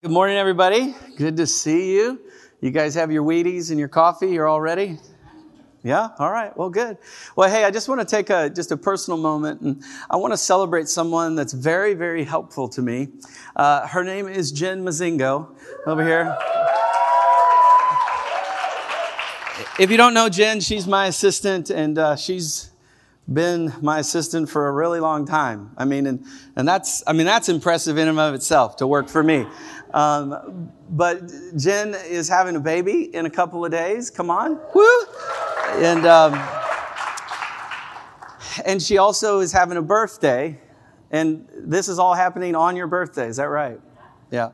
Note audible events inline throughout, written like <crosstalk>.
Good morning, everybody. Good to see you. You guys have your Wheaties and your coffee. You're all ready? Yeah. All right. Well, good. Well, hey, I just want to take a just a personal moment, and I want to celebrate someone that's very, very helpful to me. Uh, her name is Jen Mazingo. Over here. If you don't know Jen, she's my assistant, and uh, she's been my assistant for a really long time. I mean, and, and that's, I mean, that's impressive in and of itself to work for me. Um, but Jen is having a baby in a couple of days. Come on. Woo! And, um, and she also is having a birthday. And this is all happening on your birthday. Is that right? Yeah.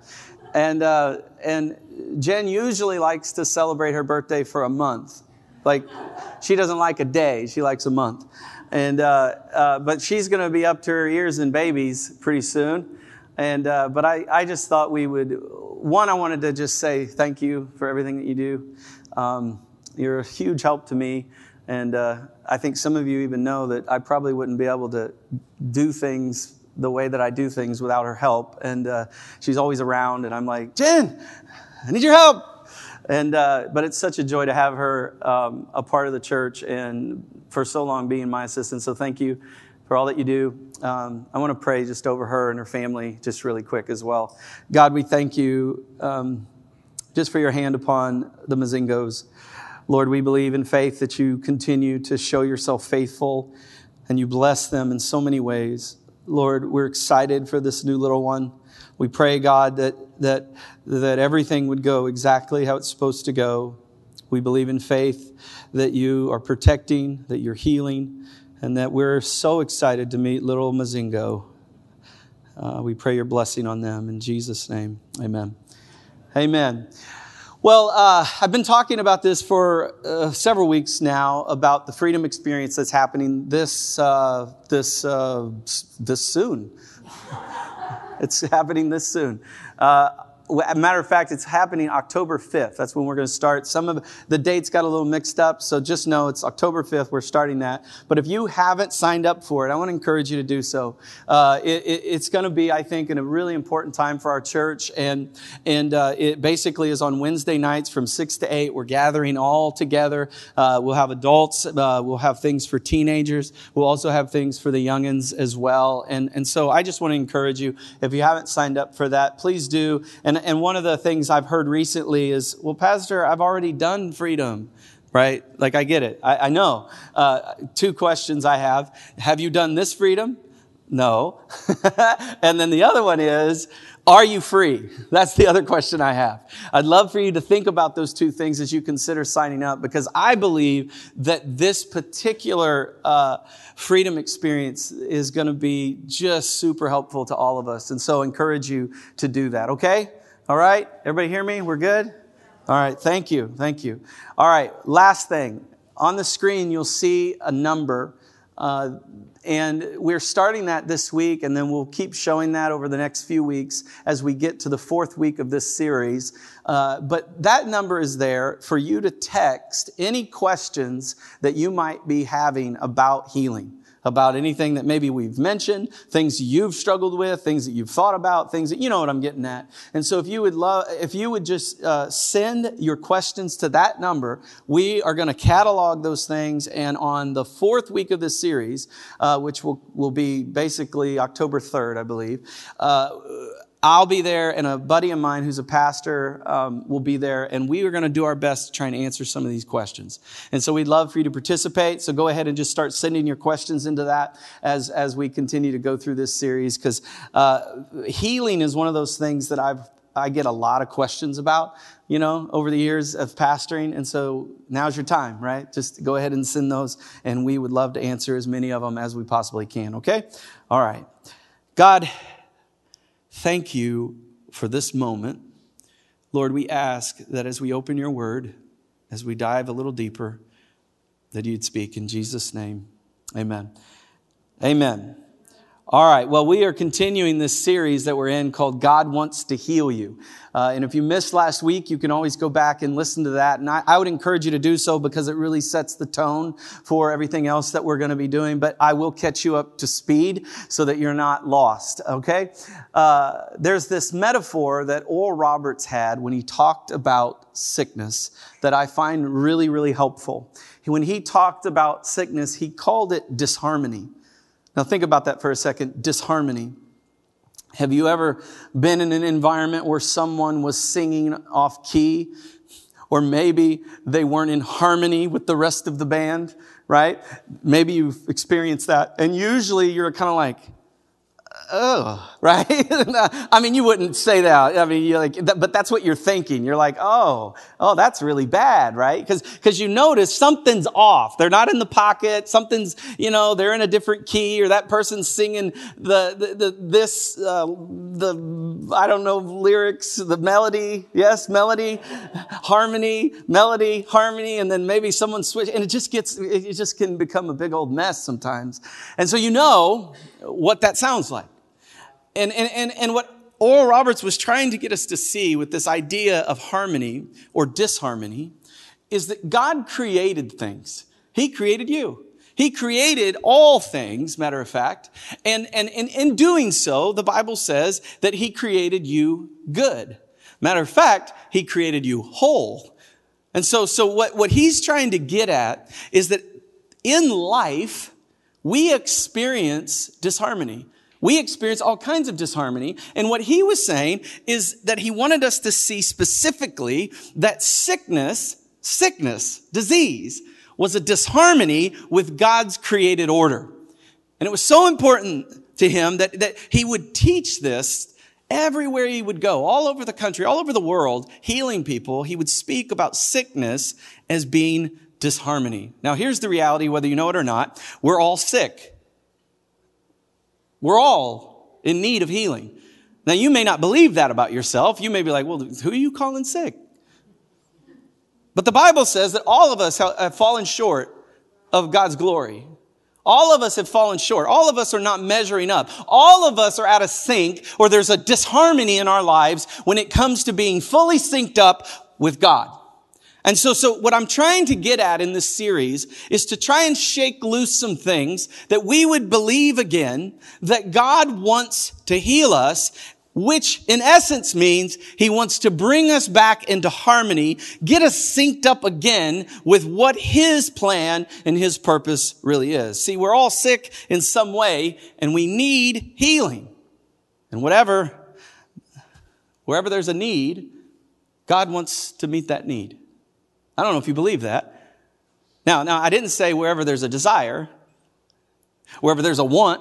And, uh, and Jen usually likes to celebrate her birthday for a month. Like, she doesn't like a day, she likes a month. And, uh, uh, but she's going to be up to her ears in babies pretty soon. And, uh, but I, I just thought we would, one, I wanted to just say thank you for everything that you do. Um, you're a huge help to me. And uh, I think some of you even know that I probably wouldn't be able to do things the way that I do things without her help. And uh, she's always around, and I'm like, Jen, I need your help. And, uh, but it's such a joy to have her um, a part of the church and for so long being my assistant. So thank you for all that you do. Um, I want to pray just over her and her family, just really quick as well. God, we thank you um, just for your hand upon the Mazingos. Lord, we believe in faith that you continue to show yourself faithful and you bless them in so many ways. Lord, we're excited for this new little one. We pray, God, that, that, that everything would go exactly how it's supposed to go. We believe in faith that you are protecting, that you're healing, and that we're so excited to meet little Mazingo. Uh, we pray your blessing on them in Jesus' name. Amen. Amen. Well, uh, I've been talking about this for uh, several weeks now about the freedom experience that's happening this uh, this uh, this soon. <laughs> It's happening this soon. Uh, a matter of fact, it's happening October 5th. That's when we're going to start. Some of the dates got a little mixed up, so just know it's October 5th. We're starting that. But if you haven't signed up for it, I want to encourage you to do so. Uh, it, it, it's going to be, I think, in a really important time for our church, and and uh, it basically is on Wednesday nights from six to eight. We're gathering all together. Uh, we'll have adults. Uh, we'll have things for teenagers. We'll also have things for the youngins as well. And and so I just want to encourage you. If you haven't signed up for that, please do. And and, and one of the things I've heard recently is, well, Pastor, I've already done freedom, right? Like, I get it. I, I know. Uh, two questions I have Have you done this freedom? No. <laughs> and then the other one is, are you free? That's the other question I have. I'd love for you to think about those two things as you consider signing up because I believe that this particular uh, freedom experience is going to be just super helpful to all of us. And so encourage you to do that, okay? All right? Everybody hear me? We're good? All right. Thank you. Thank you. All right. Last thing. On the screen, you'll see a number. Uh, and we're starting that this week, and then we'll keep showing that over the next few weeks as we get to the fourth week of this series. Uh, but that number is there for you to text any questions that you might be having about healing about anything that maybe we've mentioned, things you've struggled with, things that you've thought about, things that you know what I'm getting at. And so if you would love, if you would just uh, send your questions to that number, we are going to catalog those things. And on the fourth week of this series, uh, which will will be basically October 3rd, I believe. Uh, I'll be there, and a buddy of mine who's a pastor um, will be there, and we are going to do our best to try and answer some of these questions. And so we'd love for you to participate. So go ahead and just start sending your questions into that as, as we continue to go through this series, because uh, healing is one of those things that I've I get a lot of questions about, you know, over the years of pastoring. And so now's your time, right? Just go ahead and send those, and we would love to answer as many of them as we possibly can, okay? All right. God, Thank you for this moment. Lord, we ask that as we open your word, as we dive a little deeper, that you'd speak in Jesus' name. Amen. Amen. All right, well, we are continuing this series that we're in called God Wants to Heal You. Uh, and if you missed last week, you can always go back and listen to that. And I, I, would encourage you to do so because it really sets the tone for everything else that we're going to be doing. But I will catch you up to speed so that you're not lost, okay? Uh, there's this metaphor that Oral Roberts had when he talked about sickness that I find really, really helpful. When he talked about sickness, he called it disharmony. Now, think about that for a second disharmony. Have you ever been in an environment where someone was singing off key? Or maybe they weren't in harmony with the rest of the band, right? Maybe you've experienced that. And usually you're kind of like, oh, <laughs> right? I mean, you wouldn't say that. I mean, you're like, but that's what you're thinking. You're like, oh, oh, that's really bad, right? Because because you notice something's off. They're not in the pocket. Something's, you know, they're in a different key, or that person's singing the the, the this uh, the I don't know lyrics, the melody. Yes, melody, harmony, melody, harmony, and then maybe someone switch, and it just gets it just can become a big old mess sometimes. And so you know what that sounds like. And, and, and, and what Oral Roberts was trying to get us to see with this idea of harmony or disharmony is that God created things. He created you. He created all things, matter of fact. And, and, and in doing so, the Bible says that He created you good. Matter of fact, He created you whole. And so, so what, what He's trying to get at is that in life, we experience disharmony. We experience all kinds of disharmony. And what he was saying is that he wanted us to see specifically that sickness, sickness, disease, was a disharmony with God's created order. And it was so important to him that, that he would teach this everywhere he would go, all over the country, all over the world, healing people. He would speak about sickness as being disharmony. Now, here's the reality, whether you know it or not we're all sick. We're all in need of healing. Now, you may not believe that about yourself. You may be like, well, who are you calling sick? But the Bible says that all of us have fallen short of God's glory. All of us have fallen short. All of us are not measuring up. All of us are out of sync or there's a disharmony in our lives when it comes to being fully synced up with God. And so, so what I'm trying to get at in this series is to try and shake loose some things that we would believe again that God wants to heal us, which in essence means he wants to bring us back into harmony, get us synced up again with what his plan and his purpose really is. See, we're all sick in some way and we need healing. And whatever, wherever there's a need, God wants to meet that need. I don't know if you believe that. Now, now I didn't say wherever there's a desire, wherever there's a want.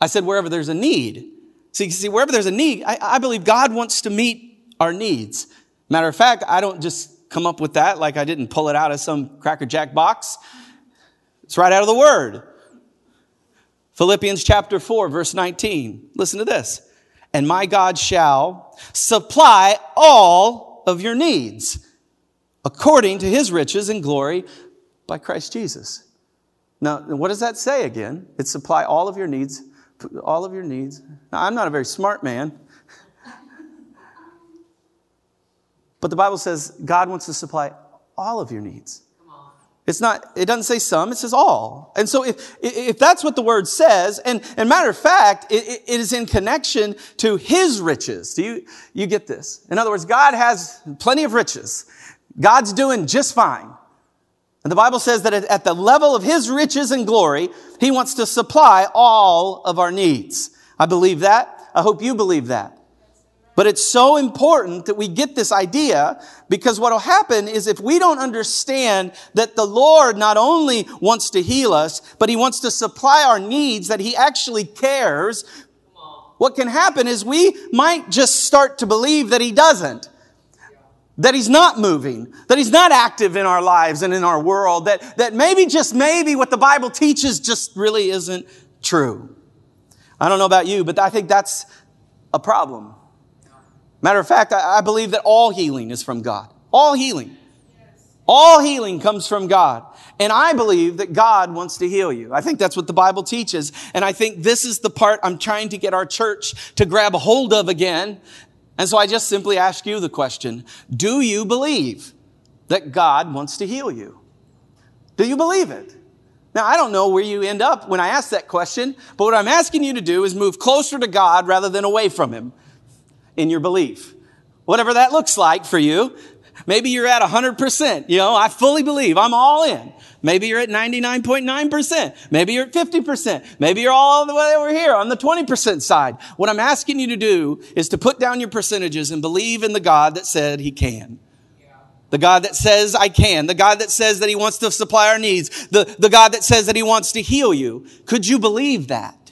I said wherever there's a need. See, see wherever there's a need, I, I believe God wants to meet our needs. Matter of fact, I don't just come up with that like I didn't pull it out of some Cracker Jack box. It's right out of the Word. Philippians chapter 4, verse 19. Listen to this. And my God shall supply all of your needs according to his riches and glory by Christ Jesus. Now, what does that say again? It supply all of your needs, all of your needs. Now, I'm not a very smart man. <laughs> But the Bible says God wants to supply all of your needs. It's not, it doesn't say some, it says all. And so if, if that's what the word says, and, and matter of fact, it, it is in connection to his riches. Do you, you get this? In other words, God has plenty of riches. God's doing just fine. And the Bible says that at the level of His riches and glory, He wants to supply all of our needs. I believe that. I hope you believe that. But it's so important that we get this idea because what will happen is if we don't understand that the Lord not only wants to heal us, but He wants to supply our needs, that He actually cares, what can happen is we might just start to believe that He doesn't that he's not moving, that he's not active in our lives and in our world, that, that maybe, just maybe, what the Bible teaches just really isn't true. I don't know about you, but I think that's a problem. Matter of fact, I, I believe that all healing is from God. All healing. All healing comes from God. And I believe that God wants to heal you. I think that's what the Bible teaches. And I think this is the part I'm trying to get our church to grab a hold of again. And so I just simply ask you the question, do you believe that God wants to heal you? Do you believe it? Now, I don't know where you end up when I ask that question, but what I'm asking you to do is move closer to God rather than away from Him in your belief. Whatever that looks like for you, Maybe you're at 100%. You know, I fully believe. I'm all in. Maybe you're at 99.9%. Maybe you're at 50%. Maybe you're all the way over here on the 20% side. What I'm asking you to do is to put down your percentages and believe in the God that said he can. The God that says I can. The God that says that he wants to supply our needs. The, the God that says that he wants to heal you. Could you believe that?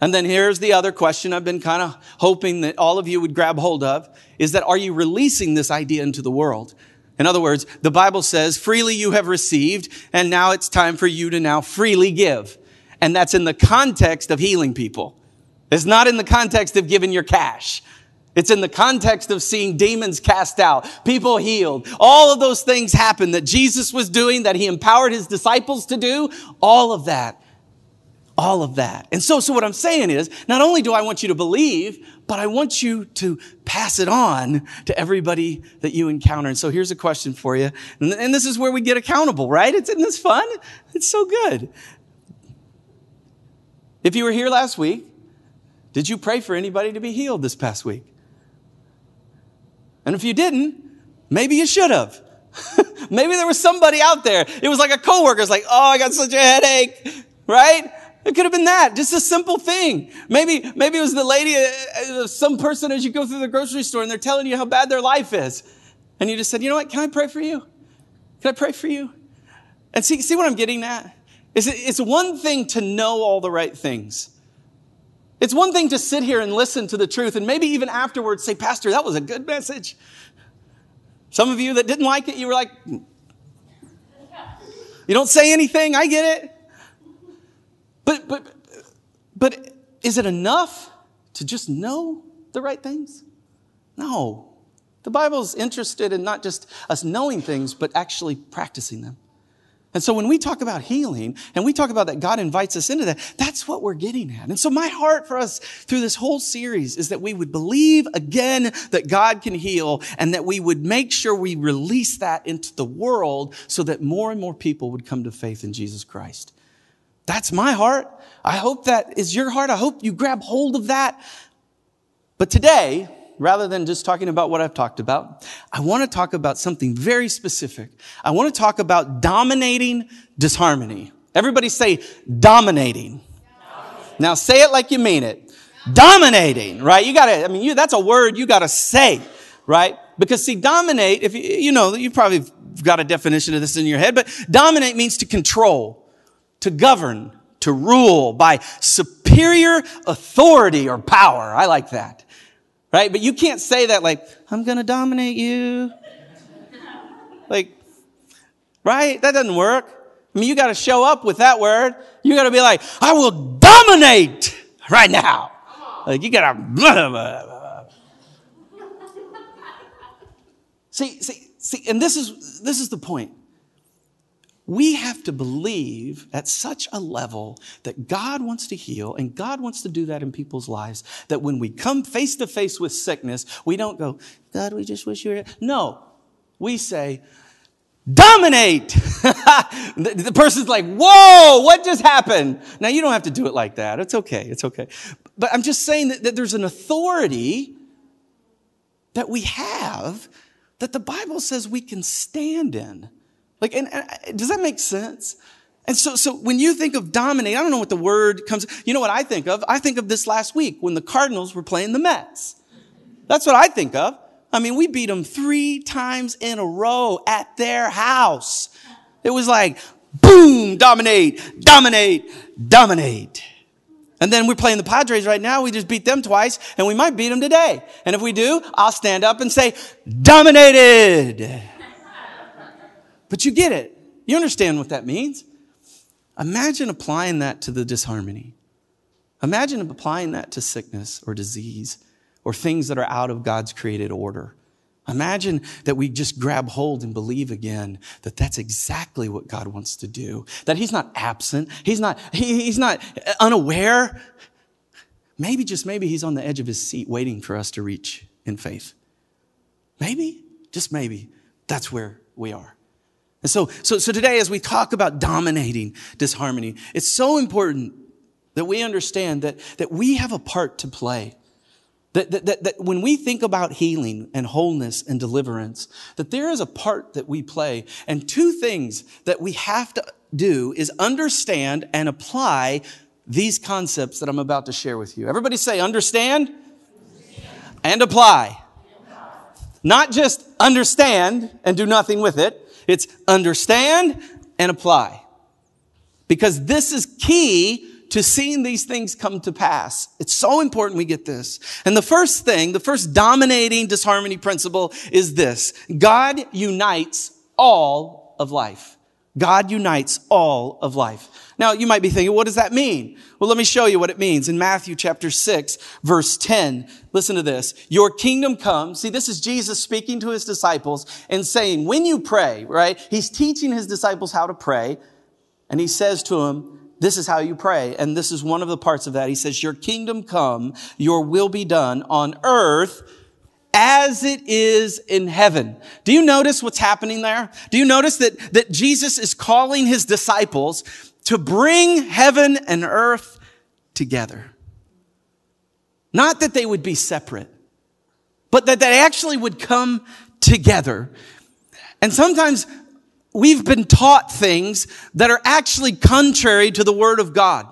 And then here's the other question I've been kind of hoping that all of you would grab hold of is that are you releasing this idea into the world? In other words, the Bible says, freely you have received, and now it's time for you to now freely give. And that's in the context of healing people. It's not in the context of giving your cash. It's in the context of seeing demons cast out, people healed. All of those things happen that Jesus was doing, that he empowered his disciples to do. All of that all of that. And so, so what I'm saying is, not only do I want you to believe, but I want you to pass it on to everybody that you encounter. And so here's a question for you. And, and this is where we get accountable, right? It's, isn't this fun? It's so good. If you were here last week, did you pray for anybody to be healed this past week? And if you didn't, maybe you should have. <laughs> maybe there was somebody out there. It was like a coworker. It's like, oh, I got such a headache, right? It could have been that, just a simple thing. Maybe, maybe it was the lady, uh, uh, some person as you go through the grocery store and they're telling you how bad their life is. And you just said, you know what? Can I pray for you? Can I pray for you? And see, see what I'm getting at? Is it's one thing to know all the right things. It's one thing to sit here and listen to the truth and maybe even afterwards say, Pastor, that was a good message. Some of you that didn't like it, you were like, you don't say anything, I get it. But, but, but is it enough to just know the right things? No. The Bible's interested in not just us knowing things, but actually practicing them. And so when we talk about healing and we talk about that God invites us into that, that's what we're getting at. And so my heart for us through this whole series is that we would believe again that God can heal and that we would make sure we release that into the world so that more and more people would come to faith in Jesus Christ. That's my heart. I hope that is your heart. I hope you grab hold of that. But today, rather than just talking about what I've talked about, I want to talk about something very specific. I want to talk about dominating disharmony. Everybody say dominating. dominating. Now say it like you mean it. Dominating, right? You gotta, I mean, you, that's a word you gotta say, right? Because see, dominate, if you, you know, you probably got a definition of this in your head, but dominate means to control to govern, to rule by superior authority or power. I like that. Right? But you can't say that like, I'm going to dominate you. Like, right? That doesn't work. I mean, you got to show up with that word. You got to be like, I will dominate right now. Like, you got to. <laughs> see, see, see, and this is, this is the point we have to believe at such a level that God wants to heal and God wants to do that in people's lives that when we come face to face with sickness, we don't go, God, we just wish you were. No, we say, dominate. <laughs> the, the, person's like, whoa, what just happened? Now, you don't have to do it like that. It's okay. It's okay. But I'm just saying that, that there's an authority that we have that the Bible says we can stand in. Like, and, and, uh, does that make sense? And so, so when you think of dominate, I don't know what the word comes. You know what I think of? I think of this last week when the Cardinals were playing the Mets. That's what I think of. I mean, we beat them three times in a row at their house. It was like, boom, dominate, dominate, dominate. And then we're playing the Padres right now. We just beat them twice and we might beat them today. And if we do, I'll stand up and say, dominated. But you get it. You understand what that means. Imagine applying that to the disharmony. Imagine applying that to sickness or disease or things that are out of God's created order. Imagine that we just grab hold and believe again that that's exactly what God wants to do. That He's not absent. He's not, he, He's not unaware. Maybe, just maybe, He's on the edge of His seat waiting for us to reach in faith. Maybe, just maybe, that's where we are. And so, so, so today, as we talk about dominating disharmony, it's so important that we understand that, that we have a part to play. That, that, that, that, when we think about healing and wholeness and deliverance, that there is a part that we play. And two things that we have to do is understand and apply these concepts that I'm about to share with you. Everybody say, understand, understand. and apply. Not just understand and do nothing with it. It's understand and apply. Because this is key to seeing these things come to pass. It's so important we get this. And the first thing, the first dominating disharmony principle is this. God unites all of life. God unites all of life. Now, you might be thinking, what does that mean? Well, let me show you what it means. In Matthew chapter 6, verse 10, listen to this. Your kingdom come. See, this is Jesus speaking to his disciples and saying, when you pray, right? He's teaching his disciples how to pray. And he says to them, this is how you pray. And this is one of the parts of that. He says, Your kingdom come, your will be done on earth as it is in heaven. Do you notice what's happening there? Do you notice that, that Jesus is calling his disciples to bring heaven and earth together? Not that they would be separate, but that they actually would come together. And sometimes we've been taught things that are actually contrary to the word of God.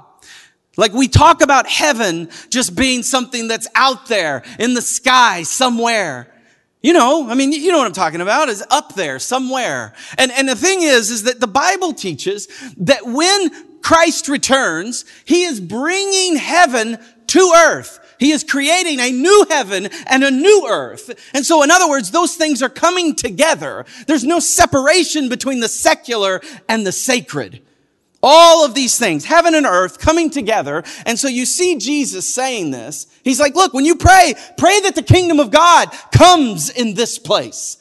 Like we talk about heaven just being something that's out there in the sky somewhere. You know, I mean, you know what I'm talking about is up there somewhere. And, and the thing is, is that the Bible teaches that when Christ returns, he is bringing heaven to earth. He is creating a new heaven and a new earth. And so, in other words, those things are coming together. There's no separation between the secular and the sacred. All of these things, heaven and earth coming together. And so you see Jesus saying this. He's like, look, when you pray, pray that the kingdom of God comes in this place.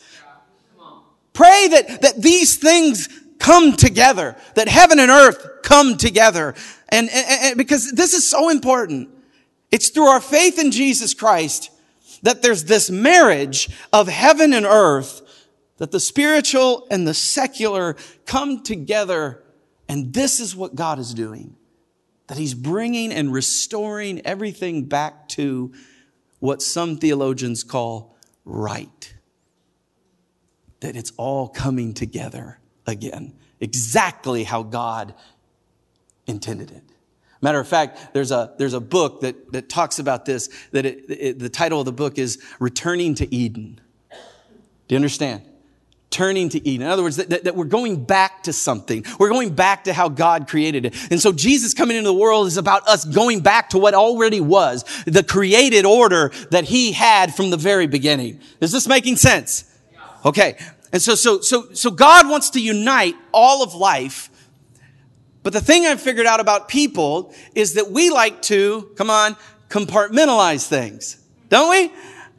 Pray that, that these things come together, that heaven and earth come together. And, and, and because this is so important. It's through our faith in Jesus Christ that there's this marriage of heaven and earth that the spiritual and the secular come together. And this is what God is doing. That he's bringing and restoring everything back to what some theologians call right. That it's all coming together again. Exactly how God intended it. Matter of fact, there's a, there's a book that, that talks about this, that it, it, the title of the book is Returning to Eden. Do you understand? Turning to Eden. In other words, that, that, that, we're going back to something. We're going back to how God created it. And so Jesus coming into the world is about us going back to what already was, the created order that he had from the very beginning. Is this making sense? Okay. And so, so, so, so God wants to unite all of life but the thing I've figured out about people is that we like to, come on, compartmentalize things. Don't we?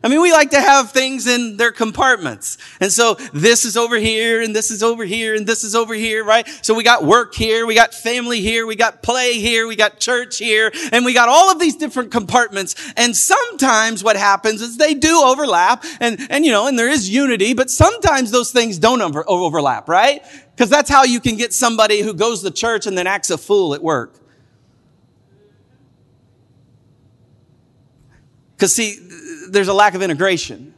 I mean, we like to have things in their compartments. And so this is over here and this is over here and this is over here, right? So we got work here, we got family here, we got play here, we got church here, and we got all of these different compartments. And sometimes what happens is they do overlap and, and you know, and there is unity, but sometimes those things don't over, overlap, right? Because that's how you can get somebody who goes to church and then acts a fool at work. Because, see, there's a lack of integration.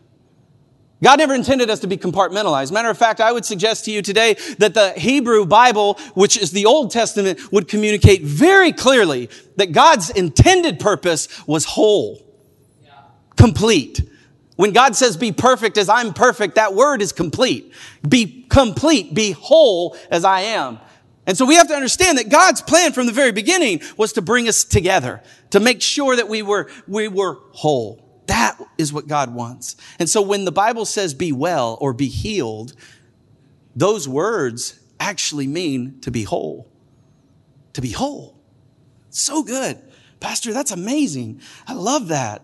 God never intended us to be compartmentalized. Matter of fact, I would suggest to you today that the Hebrew Bible, which is the Old Testament, would communicate very clearly that God's intended purpose was whole, complete. When God says be perfect as I'm perfect, that word is complete. Be complete, be whole as I am. And so we have to understand that God's plan from the very beginning was to bring us together, to make sure that we were, we were whole. That is what God wants. And so when the Bible says be well or be healed, those words actually mean to be whole. To be whole. So good. Pastor, that's amazing. I love that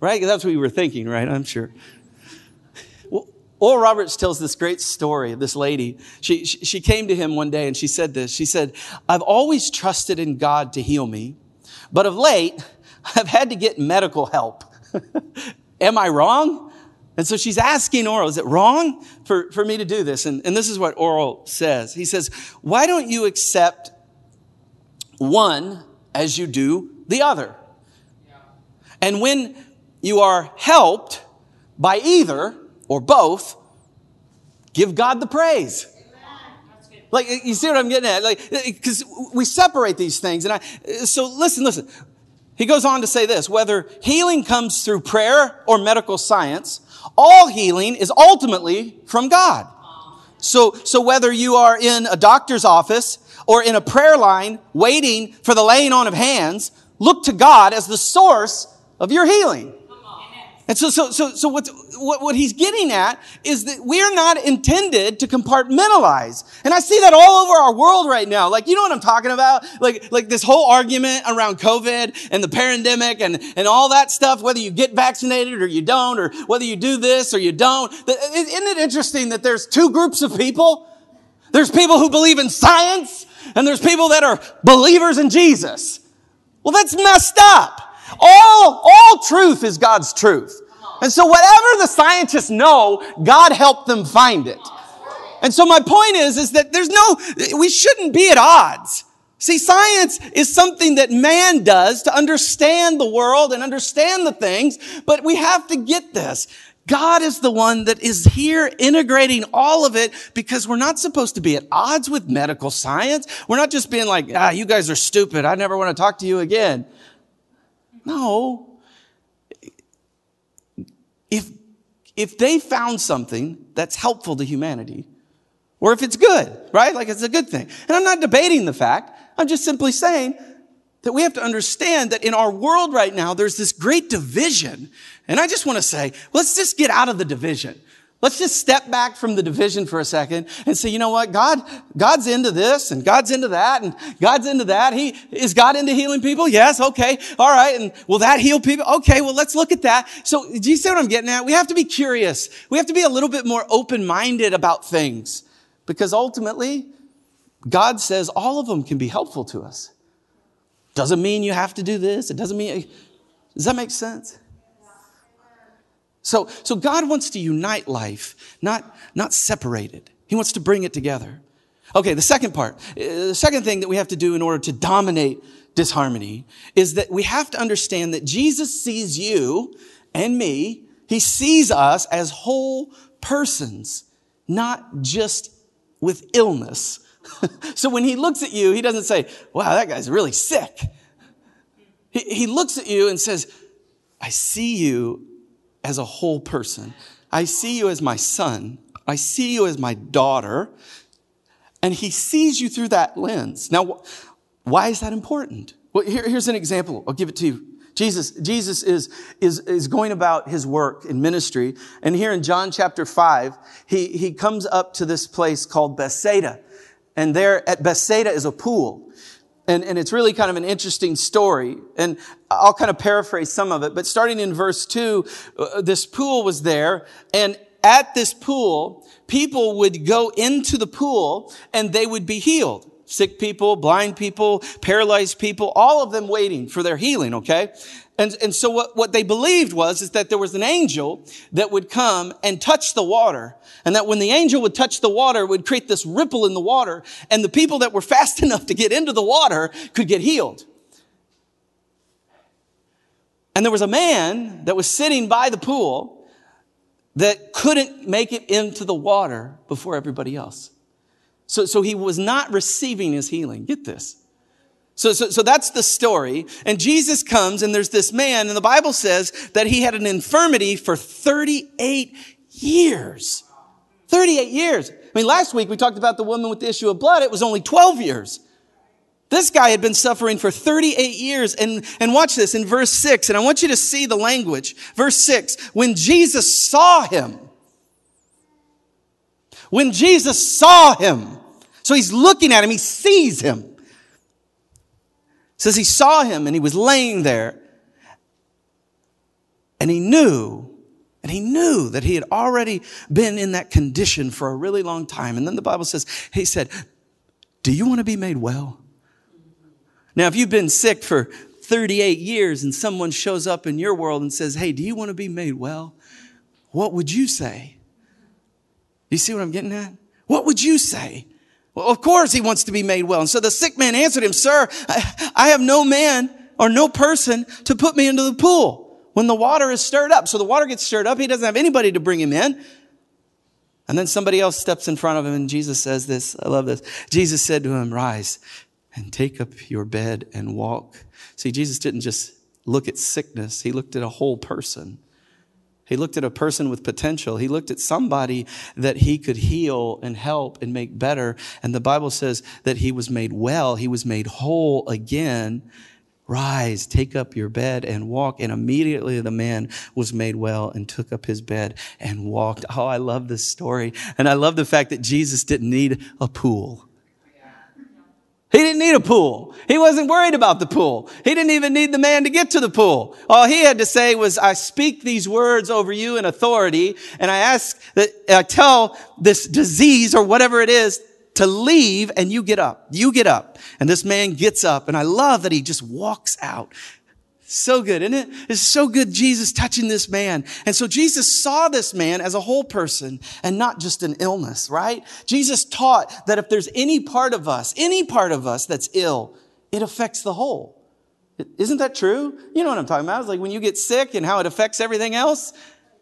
right? That's what we were thinking, right? I'm sure. Well, Roberts tells this great story of this lady. She, she came to him one day and she said this. She said, I've always trusted in God to heal me, but of late, <laughs> I've had to get medical help. Am I wrong? And so she's asking Oral, is it wrong for, for me to do this? And, and this is what Oral says. He says, why don't you accept one as you do the other? And when you are helped by either or both, give God the praise. Like, you see what I'm getting at? Like, because we separate these things. And I, so listen, listen. He goes on to say this, whether healing comes through prayer or medical science, all healing is ultimately from God. So, so whether you are in a doctor's office or in a prayer line waiting for the laying on of hands, look to God as the source of your healing. And so, so, so, so what, what, what he's getting at is that we're not intended to compartmentalize. And I see that all over our world right now. Like, you know what I'm talking about? Like, like this whole argument around COVID and the pandemic and, and all that stuff, whether you get vaccinated or you don't, or whether you do this or you don't. Isn't it interesting that there's two groups of people? There's people who believe in science and there's people that are believers in Jesus. Well, that's messed up. All, all truth is God's truth. And so whatever the scientists know, God helped them find it. And so my point is, is that there's no, we shouldn't be at odds. See, science is something that man does to understand the world and understand the things, but we have to get this. God is the one that is here integrating all of it because we're not supposed to be at odds with medical science. We're not just being like, ah, you guys are stupid. I never want to talk to you again. No. If, if they found something that's helpful to humanity, or if it's good, right? Like it's a good thing. And I'm not debating the fact. I'm just simply saying that we have to understand that in our world right now, there's this great division. And I just want to say, let's just get out of the division. Let's just step back from the division for a second and say, you know what? God, God's into this and God's into that and God's into that. He, is God into healing people? Yes. Okay. All right. And will that heal people? Okay. Well, let's look at that. So do you see what I'm getting at? We have to be curious. We have to be a little bit more open-minded about things because ultimately God says all of them can be helpful to us. Doesn't mean you have to do this. It doesn't mean, does that make sense? So, so God wants to unite life, not, not separate it. He wants to bring it together. Okay, the second part, uh, the second thing that we have to do in order to dominate disharmony is that we have to understand that Jesus sees you and me. He sees us as whole persons, not just with illness. <laughs> so when he looks at you, he doesn't say, wow, that guy's really sick. He, he looks at you and says, I see you as a whole person. I see you as my son. I see you as my daughter. And he sees you through that lens. Now, why is that important? Well, here, here's an example. I'll give it to you. Jesus, Jesus is, is, is going about his work in ministry. And here in John chapter 5, he, he comes up to this place called Bethsaida. And there at Bethsaida is a pool. And, and it's really kind of an interesting story. And I'll kind of paraphrase some of it. But starting in verse two, uh, this pool was there. And at this pool, people would go into the pool and they would be healed. Sick people, blind people, paralyzed people, all of them waiting for their healing, okay? And, and so what, what they believed was, is that there was an angel that would come and touch the water. And that when the angel would touch the water, it would create this ripple in the water. And the people that were <laughs> fast enough to get into the water could get healed. And there was a man that was sitting by the pool that couldn't make it into the water before everybody else. So, so he was not receiving his healing. Get this. So, so, so that's the story. And Jesus comes and there's this man and the Bible says that he had an infirmity for 38 years. 38 years. I mean, last week we talked about the woman with the issue of blood. It was only 12 years. This guy had been suffering for 38 years. And, and watch this in verse 6. And I want you to see the language. Verse 6. When Jesus saw him, when Jesus saw him, so he's looking at him, he sees him says he saw him and he was laying there and he knew And he knew that he had already been in that condition for a really long time. And then the Bible says, he said, Do you want to be made well? Now, if you've been sick for 38 years and someone shows up in your world and says, Hey, do you want to be made well? What would you say? Do you see what I'm getting at? What would you say? Well, of course he wants to be made well. And so the sick man answered him, Sir, I, I have no man or no person to put me into the pool when the water is stirred up. So the water gets stirred up. He doesn't have anybody to bring him in. And then somebody else steps in front of him and Jesus says this. I love this. Jesus said to him, rise and take up your bed and walk. See, Jesus didn't just look at sickness. He looked at a whole person. He looked at a person with potential. He looked at somebody that he could heal and help and make better. And the Bible says that he was made well. He was made whole again. Rise, take up your bed and walk. And immediately the man was made well and took up his bed and walked. Oh, I love this story. And I love the fact that Jesus didn't need a pool. He didn't need a pool. He wasn't worried about the pool. He didn't even need the man to get to the pool. All he had to say was, I speak these words over you in authority, and I ask that I tell this disease or whatever it is to leave, and you get up. You get up. And this man gets up, and I love that he just walks out so good, isn't it? It's so good, Jesus touching this man. And so Jesus saw this man as a whole person and not just an illness, right? Jesus taught that if there's any part of us, any part of us that's ill, it affects the whole. Isn't that true? You know what I'm talking about? It's like when you get sick and how it affects everything else.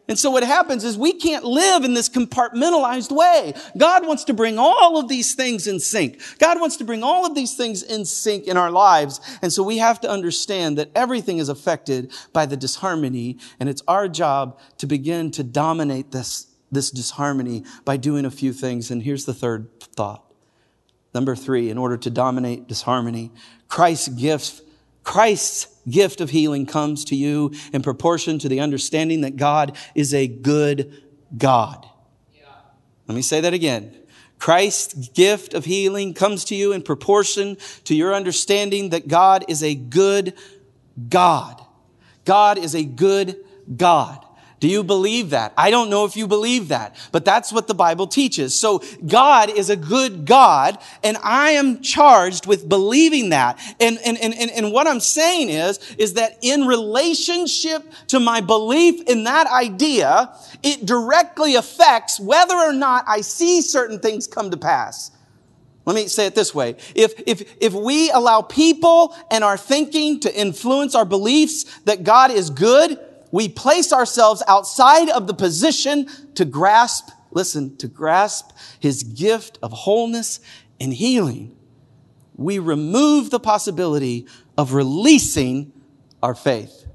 And so what happens is we can't live in this compartmentalized way. God wants to bring all of these things in sync. God wants to bring all of these things in sync in our lives. And so we have to understand that everything is affected by the disharmony. And it's our job to begin to dominate this, this disharmony by doing a few things. And here's the third thought. Number three, in order to dominate disharmony, Christ's gift Christ's gift of healing comes to you in proportion to the understanding that God is a good God. Yeah. Let me say that again. Christ's gift of healing comes to you in proportion to your understanding that God is a good God. God is a good God. Do you believe that? I don't know if you believe that, but that's what the Bible teaches. So God is a good God, and I am charged with believing that. And, and, and, and and what I'm saying is, is that in relationship to my belief in that idea, it directly affects whether or not I see certain things come to pass. Let me say it this way. If, if, if we allow people and our thinking to influence our beliefs that God is good, we place ourselves outside of the position to grasp, listen, to grasp his gift of wholeness and healing. We remove the possibility of releasing our faith.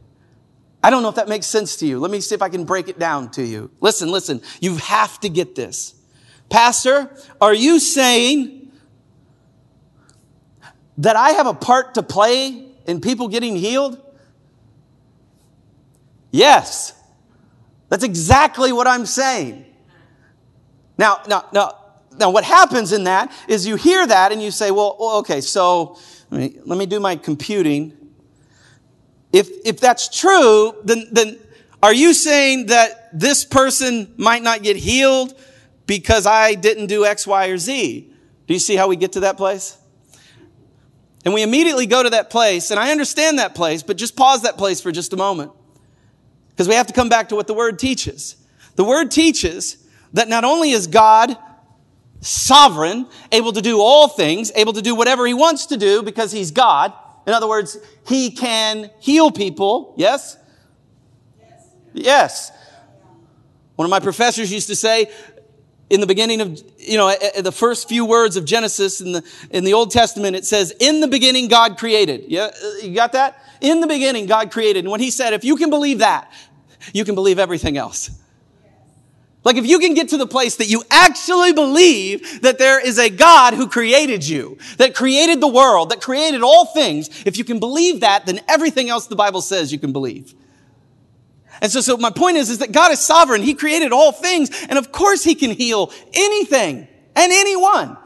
I don't know if that makes sense to you. Let me see if I can break it down to you. Listen, listen. You have to get this. Pastor, are you saying that I have a part to play in people getting healed? Yes. That's exactly what I'm saying. Now, now, now, now what happens in that is you hear that and you say, well, okay, so let me, let me do my computing. If, if that's true, then, then are you saying that this person might not get healed because I didn't do X, Y, or Z? Do you see how we get to that place? And we immediately go to that place, and I understand that place, but just pause that place for just a moment. Because we have to come back to what the word teaches. The word teaches that not only is God sovereign, able to do all things, able to do whatever he wants to do because he's God. In other words, he can heal people. Yes? Yes. yes. One of my professors used to say, in the beginning of, you know, the first few words of Genesis in the, in the Old Testament, it says, in the beginning God created. Yeah, uh, you got that? In the beginning God created. And when he said, if you can believe that, you can believe everything else. Like if you can get to the place that you actually believe that there is a God who created you, that created the world, that created all things, if you can believe that, then everything else the Bible says you can believe. And so, so my point is, is that God is sovereign. He created all things. And of course he can heal anything and anyone.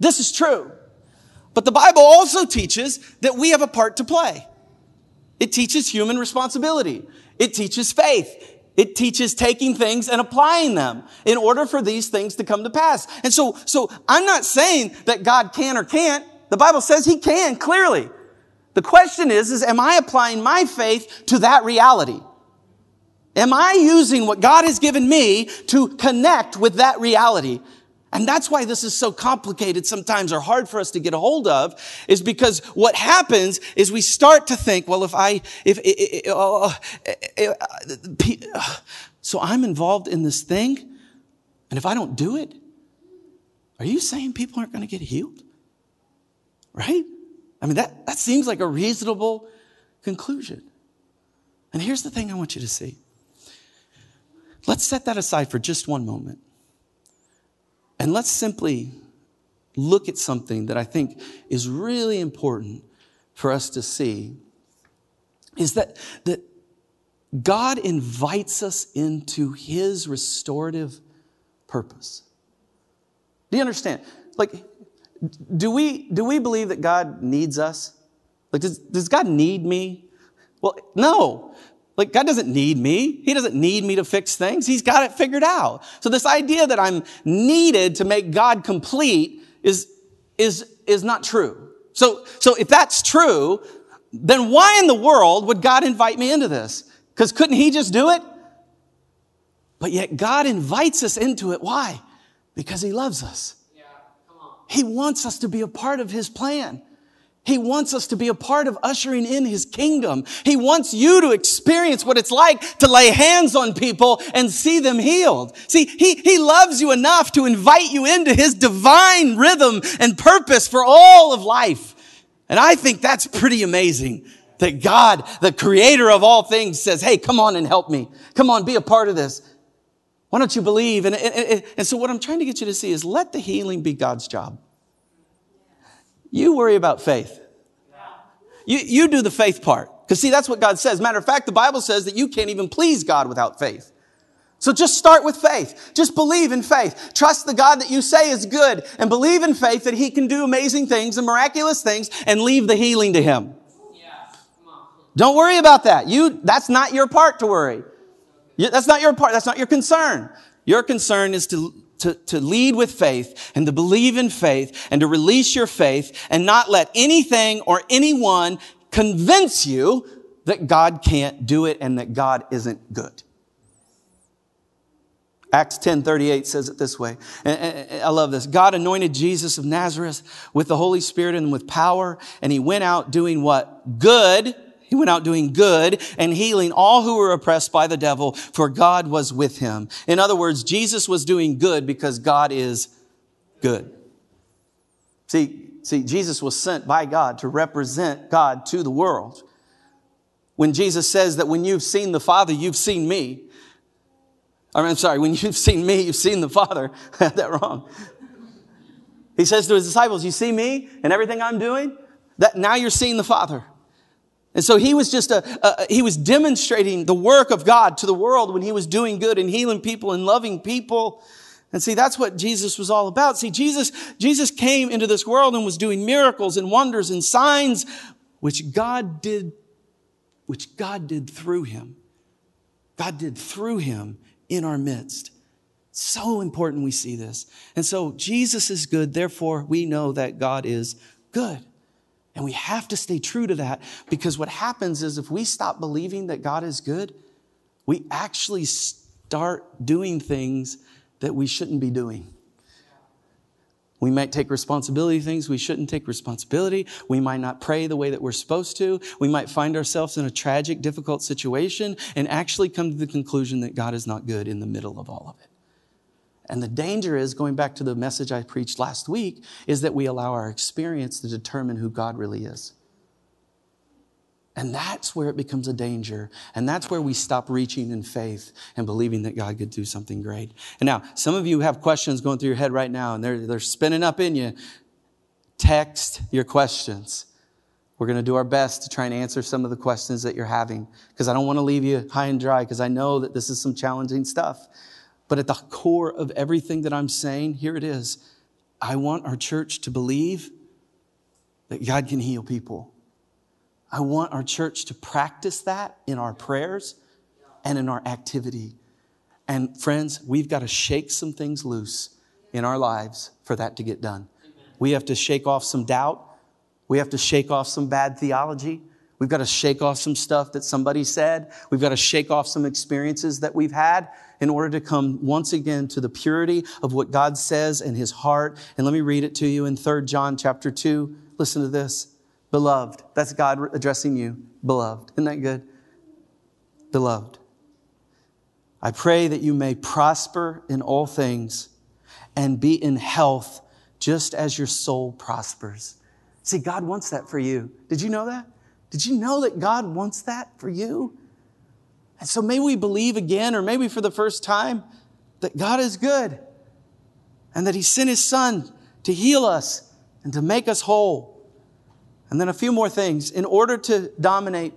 This is true. But the Bible also teaches that we have a part to play. It teaches human responsibility. It teaches faith. It teaches taking things and applying them in order for these things to come to pass. And so, so I'm not saying that God can or can't. The Bible says he can clearly. The question is, is am I applying my faith to that reality? Am I using what God has given me to connect with that reality? And that's why this is so complicated sometimes or hard for us to get a hold of is because what happens is we start to think, well, if I, if, so I'm involved in this thing and if I don't do it, are you saying people aren't going to get healed? Right? I mean, that, that seems like a reasonable conclusion. And here's the thing I want you to see. Let's set that aside for just one moment. And let's simply look at something that I think is really important for us to see is that, that God invites us into his restorative purpose. Do you understand? Like, do we, do we believe that God needs us? Like, does, does God need me? Well, no. Like, God doesn't need me. He doesn't need me to fix things. He's got it figured out. So this idea that I'm needed to make God complete is, is, is not true. So, so if that's true, then why in the world would God invite me into this? Because couldn't He just do it? But yet God invites us into it. Why? Because He loves us. Yeah, He wants us to be a part of His plan. He wants us to be a part of ushering in His kingdom. He wants you to experience what it's like to lay hands on people and see them healed. See, He, He loves you enough to invite you into His divine rhythm and purpose for all of life. And I think that's pretty amazing that God, the creator of all things says, Hey, come on and help me. Come on, be a part of this. Why don't you believe? And, and, and, so what I'm trying to get you to see is let the healing be God's job. You worry about faith. You, you do the faith part. Because see, that's what God says. Matter of fact, the Bible says that you can't even please God without faith. So just start with faith. Just believe in faith. Trust the God that you say is good and believe in faith that he can do amazing things and miraculous things and leave the healing to him. Don't worry about that. You, that's not your part to worry. That's not your part. That's not your concern. Your concern is to, to, to lead with faith and to believe in faith and to release your faith and not let anything or anyone convince you that God can't do it and that God isn't good. Acts 10:38 says it this way. I love this. God anointed Jesus of Nazareth with the Holy Spirit and with power, and he went out doing what? Good he went out doing good and healing all who were oppressed by the devil, for God was with him. In other words, Jesus was doing good because God is good. See, see, Jesus was sent by God to represent God to the world. When Jesus says that when you've seen the Father, you've seen me. I'm sorry, when <laughs> you've seen me, you've seen the Father. <laughs> I had that wrong. He says to his disciples, You see me and everything I'm doing? That now you're seeing the Father. And so he was just a, a, he was demonstrating the work of God to the world when he was doing good and healing people and loving people. And see, that's what Jesus was all about. See, Jesus, Jesus came into this world and was doing miracles and wonders and signs, which God did, which God did through him. God did through him in our midst. So important we see this. And so Jesus is good. Therefore, we know that God is good. And we have to stay true to that because what happens is if we stop believing that God is good, we actually start doing things that we shouldn't be doing. We might take responsibility things we shouldn't take responsibility. We might not pray the way that we're supposed to. We might find ourselves in a tragic, difficult situation and actually come to the conclusion that God is not good in the middle of all of it. And the danger is, going back to the message I preached last week, is that we allow our experience to determine who God really is. And that's where it becomes a danger. And that's where we stop reaching in faith and believing that God could do something great. And now, some of you have questions going through your head right now, and they're, they're spinning up in you. Text your questions. We're going to do our best to try and answer some of the questions that you're having because I don't want to leave you high and dry because I know that this is some challenging stuff. But at the core of everything that I'm saying, here it is. I want our church to believe that God can heal people. I want our church to practice that in our prayers. and in our activity. And friends, we've got to shake some things loose in our lives for that to get done. We have to shake off some doubt. We have to shake off some bad theology. We've got to shake off some stuff that somebody said. We've got to shake off some experiences that we've had in order to come once again to the purity of what God says in his heart. And let me read it to you in 3 John chapter 2. Listen to this. Beloved, that's God addressing you. Beloved. Isn't that good? Beloved. I pray that you may prosper in all things and be in health just as your soul prospers. See, God wants that for you. Did you know that? Did you know that God wants that for you? And so may we believe again, or maybe for the first time, that God is good and that He sent His Son to heal us and to make us whole. And then a few more things. In order to dominate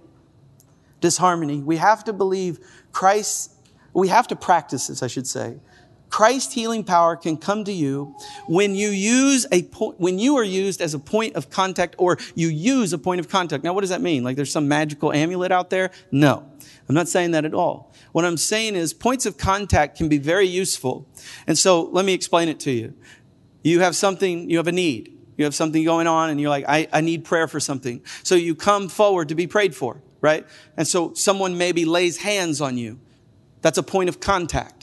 disharmony, we have to believe Christ, we have to practice this, I should say. Christ healing power can come to you when you use a point, when you are used as a point of contact or you use a point of contact. Now, what does that mean? Like there's some magical amulet out there? No. I'm not saying that at all. What I'm saying is points of contact can be very useful. And so let me explain it to you. You have something, you have a need. You have something going on and you're like, I, I need prayer for something. So you come forward to be prayed for, right? And so someone maybe lays hands on you. That's a point of contact.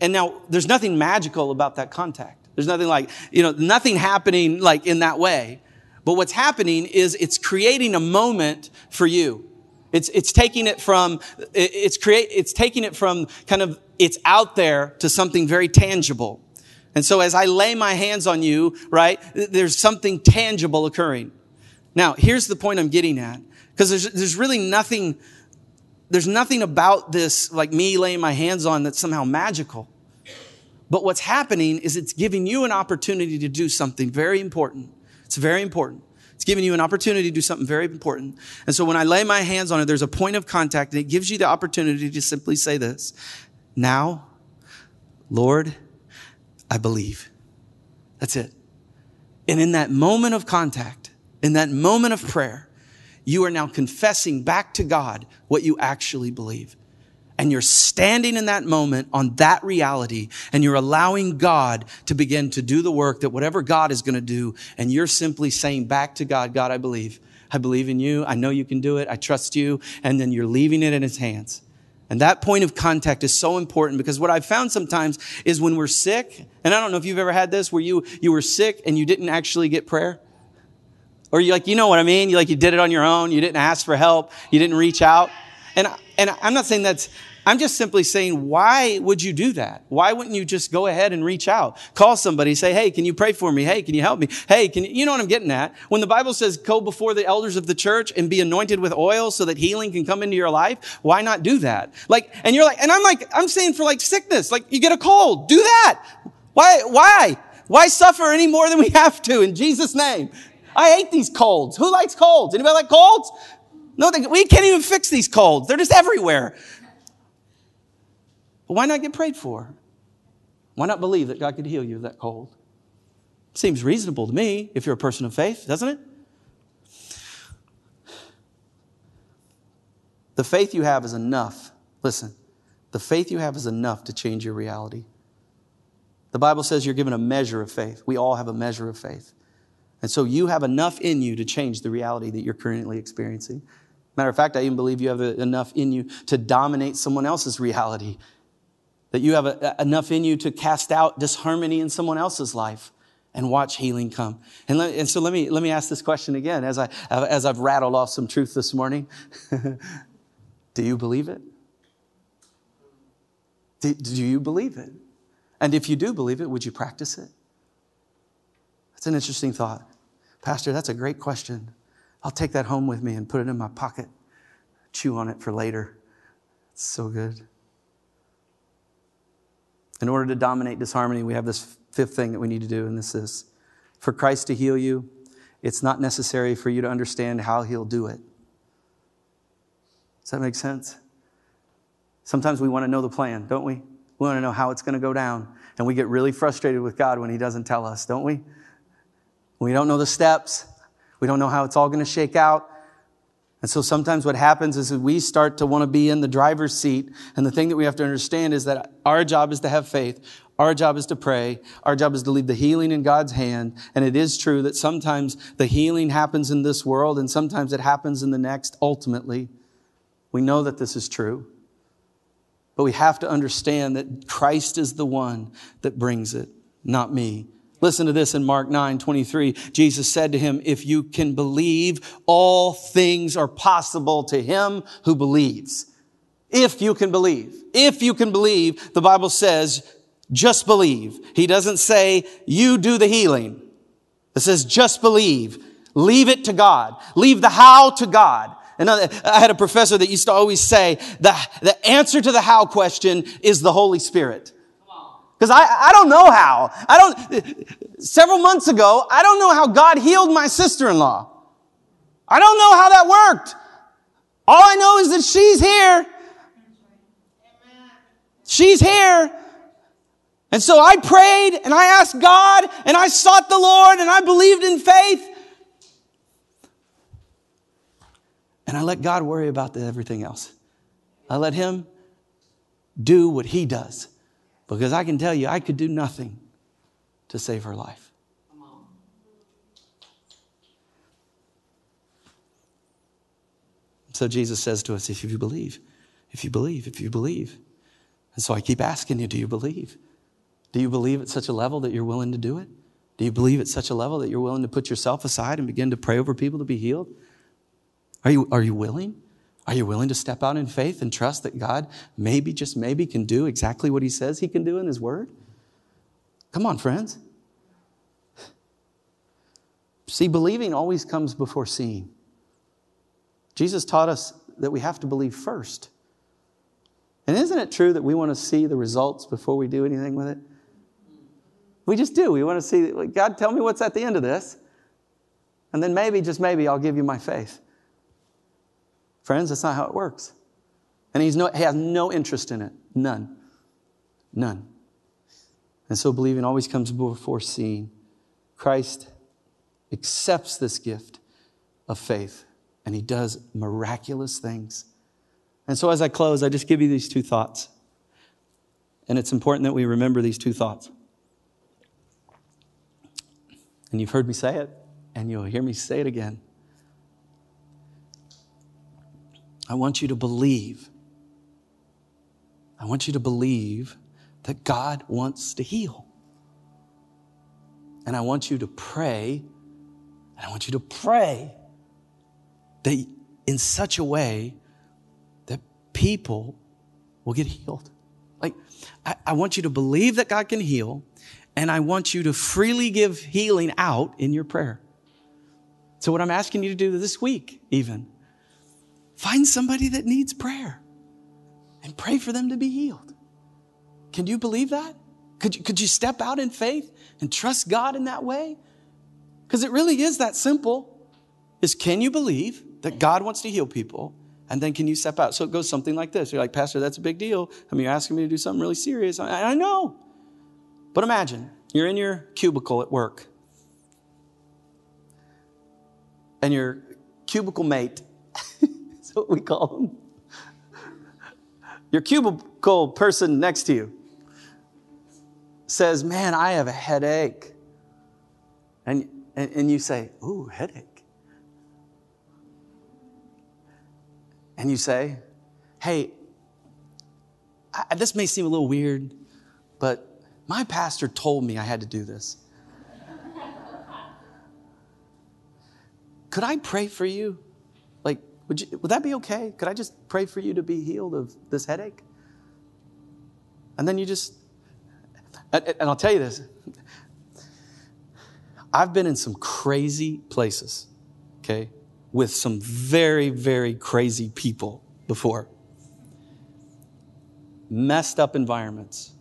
And now there's nothing magical about that contact. There's nothing like, you know, nothing happening like in that way. But what's happening is it's creating a moment for you. It's, it's taking it from, it's create, it's taking it from kind of, it's out there to something very tangible. And so as I lay my hands on you, right, there's something tangible occurring. Now, here's the point I'm getting at. Because there's, there's really nothing there's nothing about this, like me laying my hands on, that's somehow magical. But what's happening is it's giving you an opportunity to do something very important. It's very important. It's giving you an opportunity to do something very important. And so when I lay my hands on it, there's a point of contact and it gives you the opportunity to simply say this. Now, Lord, I believe. That's it. And in that moment of contact, in that moment of prayer, you are now confessing back to God what you actually believe. And you're standing in that moment on that reality and you're allowing God to begin to do the work that whatever God is going to do. And you're simply saying back to God, God, I believe. I believe in you. I know you can do it. I trust you. And then you're leaving it in his hands. And that point of contact is so important because what I've found sometimes is when we're sick, and I don't know if you've ever had this where you, you were sick and you didn't actually get prayer. Or you like, you know what I mean? You like, you did it on your own. You didn't ask for help. You didn't reach out. And, and I'm not saying that's, I'm just simply saying, why would you do that? Why wouldn't you just go ahead and reach out? Call somebody, say, hey, can you pray for me? Hey, can you help me? Hey, can you, you know what I'm getting at? When the Bible says go before the elders of the church and be anointed with oil so that healing can come into your life, why not do that? Like, and you're like, and I'm like, I'm saying for like sickness, like you get a cold, do that. Why, why? Why suffer any more than we have to in Jesus' name? I hate these colds. Who likes colds? Anybody like colds? No, they, we can't even fix these colds. They're just everywhere. But why not get prayed for? Why not believe that God could heal you of that cold? Seems reasonable to me if you're a person of faith, doesn't it? The faith you have is enough. Listen, the faith you have is enough to change your reality. The Bible says you're given a measure of faith. We all have a measure of faith. And so you have enough in you to change the reality that you're currently experiencing. Matter of fact, I even believe you have enough in you to dominate someone else's reality. That you have a, enough in you to cast out disharmony in someone else's life and watch healing come. And, let, and so let me, let me ask this question again as, I, as I've rattled off some truth this morning. <laughs> do you believe it? Do, do you believe it? And if you do believe it, would you practice it? That's an interesting thought. Pastor, that's a great question. I'll take that home with me and put it in my pocket, chew on it for later. It's so good. In order to dominate disharmony, we have this fifth thing that we need to do, and this is for Christ to heal you, it's not necessary for you to understand how he'll do it. Does that make sense? Sometimes we want to know the plan, don't we? We want to know how it's going to go down. And we get really frustrated with God when he doesn't tell us, don't we? We don't know the steps. We don't know how it's all going to shake out. And so sometimes what happens is we start to want to be in the driver's seat. And the thing that we have to understand is that our job is to have faith. Our job is to pray. Our job is to leave the healing in God's hand. And it is true that sometimes the healing happens in this world and sometimes it happens in the next, ultimately. We know that this is true. But we have to understand that Christ is the one that brings it, not me. Listen to this in Mark 9, 23. Jesus said to him, if you can believe, all things are possible to him who believes. If you can believe. If you can believe, the Bible says, just believe. He doesn't say, you do the healing. It says, just believe. Leave it to God. Leave the how to God. And I had a professor that used to always say, the, the answer to the how question is the Holy Spirit. Because I, I don't know how. I don't, several months ago, I don't know how God healed my sister-in-law. I don't know how that worked. All I know is that she's here. She's here. And so I prayed and I asked God and I sought the Lord and I believed in faith. And I let God worry about everything else. I let Him do what He does. Because I can tell you, I could do nothing to save her life. So Jesus says to us, if you believe, if you believe, if you believe. And so I keep asking you, do you believe? Do you believe at such a level that you're willing to do it? Do you believe at such a level that you're willing to put yourself aside and begin to pray over people to be healed? Are you, are you willing? Are you willing to step out in faith and trust that God maybe, just maybe, can do exactly what He says He can do in His Word? Come on, friends. See, believing always comes before seeing. Jesus taught us that we have to believe first. And isn't it true that we want to see the results before we do anything with it? We just do. We want to see, God, tell me what's at the end of this. And then maybe, just maybe, I'll give you my faith. Friends, that's not how it works. And he's no, he has no interest in it. None. None. And so believing always comes before seeing. Christ accepts this gift of faith and he does miraculous things. And so as I close, I just give you these two thoughts. And it's important that we remember these two thoughts. And you've heard me say it, and you'll hear me say it again. I want you to believe. I want you to believe that God wants to heal. And I want you to pray, and I want you to pray that in such a way that people will get healed. Like, I, I want you to believe that God can heal, and I want you to freely give healing out in your prayer. So, what I'm asking you to do this week, even, Find somebody that needs prayer and pray for them to be healed. Can you believe that? Could you, could you step out in faith and trust God in that way? Because it really is that simple. Is can you believe that God wants to heal people? And then can you step out? So it goes something like this. You're like, Pastor, that's a big deal. I mean, you're asking me to do something really serious. I, I know. But imagine you're in your cubicle at work. And your cubicle mate <laughs> what we call them. Your cubicle person next to you says, Man, I have a headache. And, and, and you say, Ooh, headache. And you say, Hey, I, this may seem a little weird, but my pastor told me I had to do this. <laughs> Could I pray for you? Would, you, would that be okay? Could I just pray for you to be healed of this headache? And then you just, and I'll tell you this I've been in some crazy places, okay, with some very, very crazy people before, messed up environments,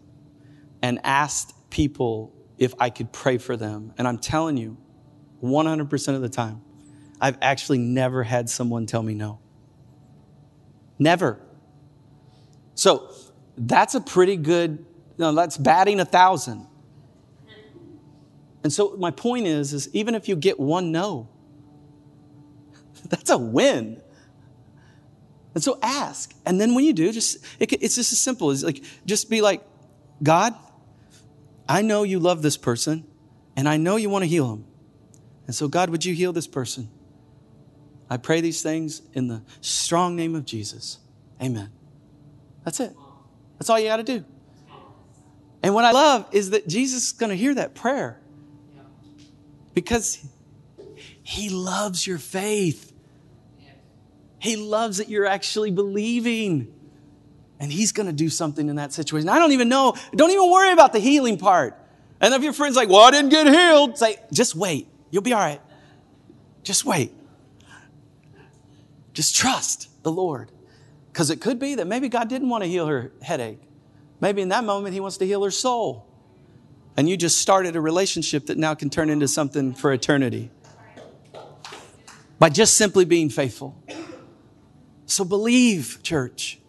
and asked people if I could pray for them. And I'm telling you, 100% of the time, I've actually never had someone tell me no. Never. So that's a pretty good, no, that's batting a thousand. And so my point is, is even if you get one no, <laughs> that's a win. And so ask. And then when you do, just it, it's just as simple as like just be like, God, I know you love this person, and I know you want to heal him. And so, God, would you heal this person? I pray these things in the strong name of Jesus. Amen. That's it. That's all you got to do. And what I love is that Jesus is going to hear that prayer because he loves your faith. He loves that you're actually believing. And he's going to do something in that situation. I don't even know. Don't even worry about the healing part. And if your friend's like, well, I didn't get healed, say, just wait. You'll be all right. Just wait. Just trust the Lord. Because it could be that maybe God didn't want to heal her headache. Maybe in that moment, He wants to heal her soul. And you just started a relationship that now can turn into something for eternity by just simply being faithful. So believe, church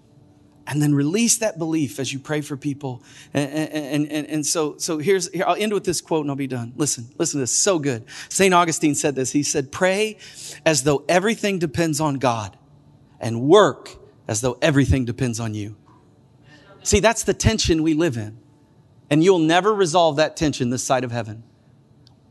and then release that belief as you pray for people. And, and, and, and so, so here's, here, I'll end with this quote and I'll be done. Listen, listen to this. So good. St. Augustine said this. He said, pray as though everything depends on God and work as though everything depends on you. See, that's the tension we live in. And you'll never resolve that tension this side of heaven.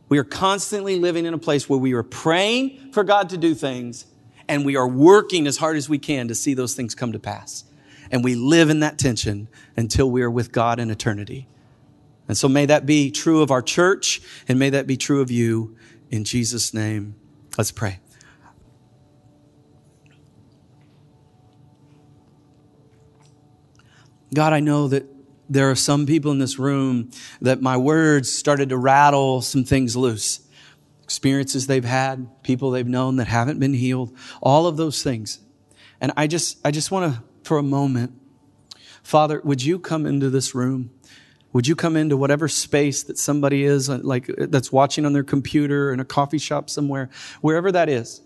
We are constantly living in a place where we are praying for God to do things and we are working as hard as we can to see those things come to pass. And we live in that tension until we are with God in eternity. And so may that be true of our church and may that be true of you in Jesus' name. Let's pray. God, I know that there are some people in this room that my words started to rattle some things loose. Experiences they've had, people they've known that haven't been healed, all of those things. And I just, I just want to for a moment. Father, would you come into this room? Would you come into whatever space that somebody is, uh, like that's watching on their computer in a coffee shop somewhere, wherever that is?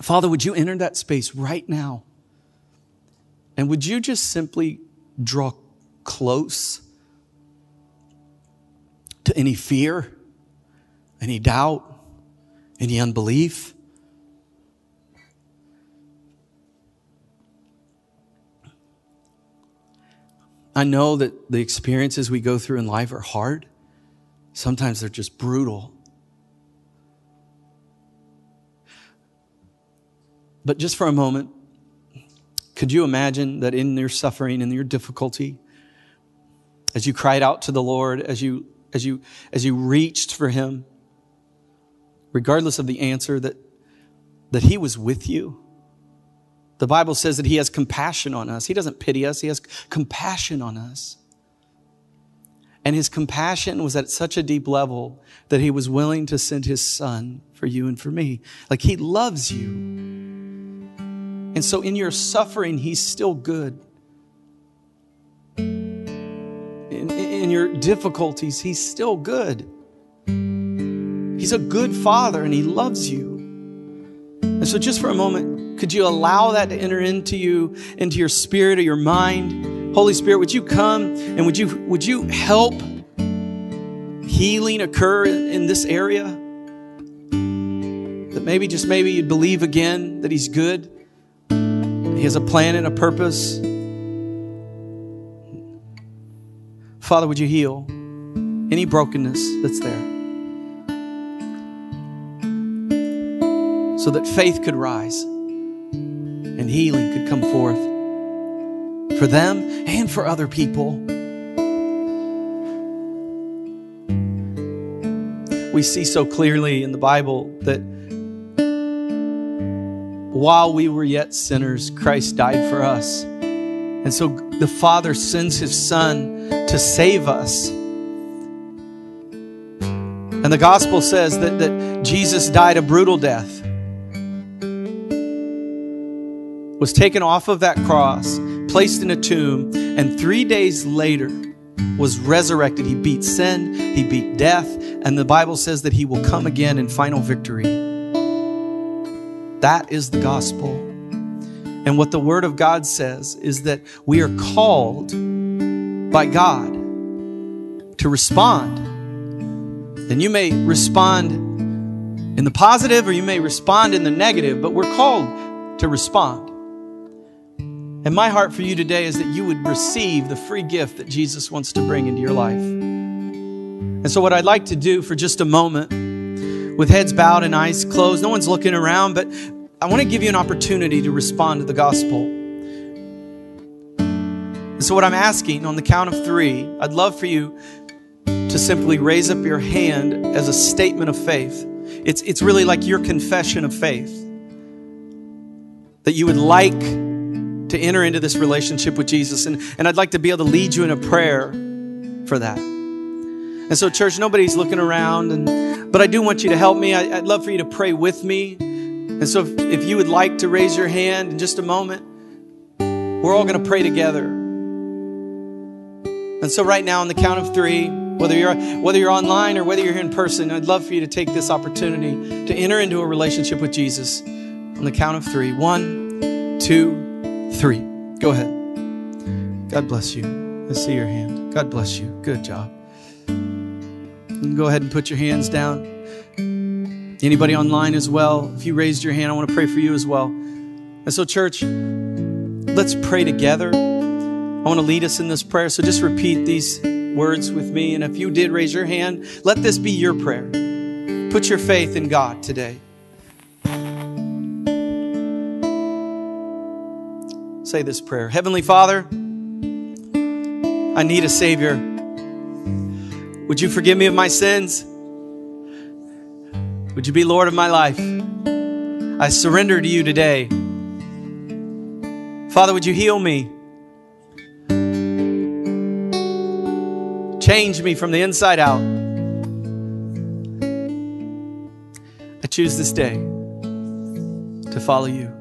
Father, would you enter that space right now? And would you just simply draw close to any fear, any doubt, any unbelief? I know that the experiences we go through in life are hard. Sometimes they're just brutal. But just for a moment, could you imagine that in your suffering, in your difficulty, as you cried out to the Lord, as you, as you, as you reached for Him, regardless of the answer, that, that He was with you? The Bible says that He has compassion on us. He doesn't pity us, He has compassion on us. And His compassion was at such a deep level that He was willing to send His Son for you and for me. Like He loves you. And so in your suffering, He's still good. In, in your difficulties, He's still good. He's a good Father and He loves you. And so, just for a moment, could you allow that to enter into you, into your spirit or your mind? Holy Spirit, would you come and would you, would you help healing occur in this area? That maybe, just maybe you'd believe again that He's good, He has a plan and a purpose. Father, would you heal any brokenness that's there? So that faith could rise and healing could come forth for them and for other people. We see so clearly in the Bible that while we were yet sinners, Christ died for us. And so the Father sends His Son to save us. And the gospel says that, that Jesus died a brutal death was taken off of that cross, placed in a tomb, and three days later was resurrected. He beat sin, he beat death, and the Bible says that he will come again in final victory. That is the gospel. And what the Word of God says is that we are called by God to respond. And you may respond in the positive or you may respond in the negative, but we're called to respond. And my heart for you today is that you would receive the free gift that Jesus wants to bring into your life. And so, what I'd like to do for just a moment, with heads bowed and eyes closed, no one's looking around, but I want to give you an opportunity to respond to the gospel. And so, what I'm asking on the count of three, I'd love for you to simply raise up your hand as a statement of faith. It's, it's really like your confession of faith that you would like to enter into this relationship with Jesus. And, and I'd like to be able to lead you in a prayer for that. And so, church, nobody's looking around, and, but I do want you to help me. I, would love for you to pray with me. And so, if, if you would like to raise your hand in just a moment, we're all going to pray together. And so, right now, on the count of three, whether you're whether you're online or whether you're here in person, I'd love for you to take this opportunity to enter into a relationship with Jesus. On the count of three, one, two three. Go ahead. God bless you. I see your hand. God bless you. Good job. go ahead and put your hands down. Anybody online as well? If you raised your hand, I want to pray for you as well. And so, church, let's pray together. I want to lead us in this prayer. So just repeat these words with me. And if you did raise your hand, let this be your prayer. Put your faith in God today. Say this prayer Heavenly Father, I need a Savior. Would you forgive me of my sins? Would you be Lord of my life? I surrender to you today. Father, would you heal me? Change me from the inside out. I choose this day to follow you.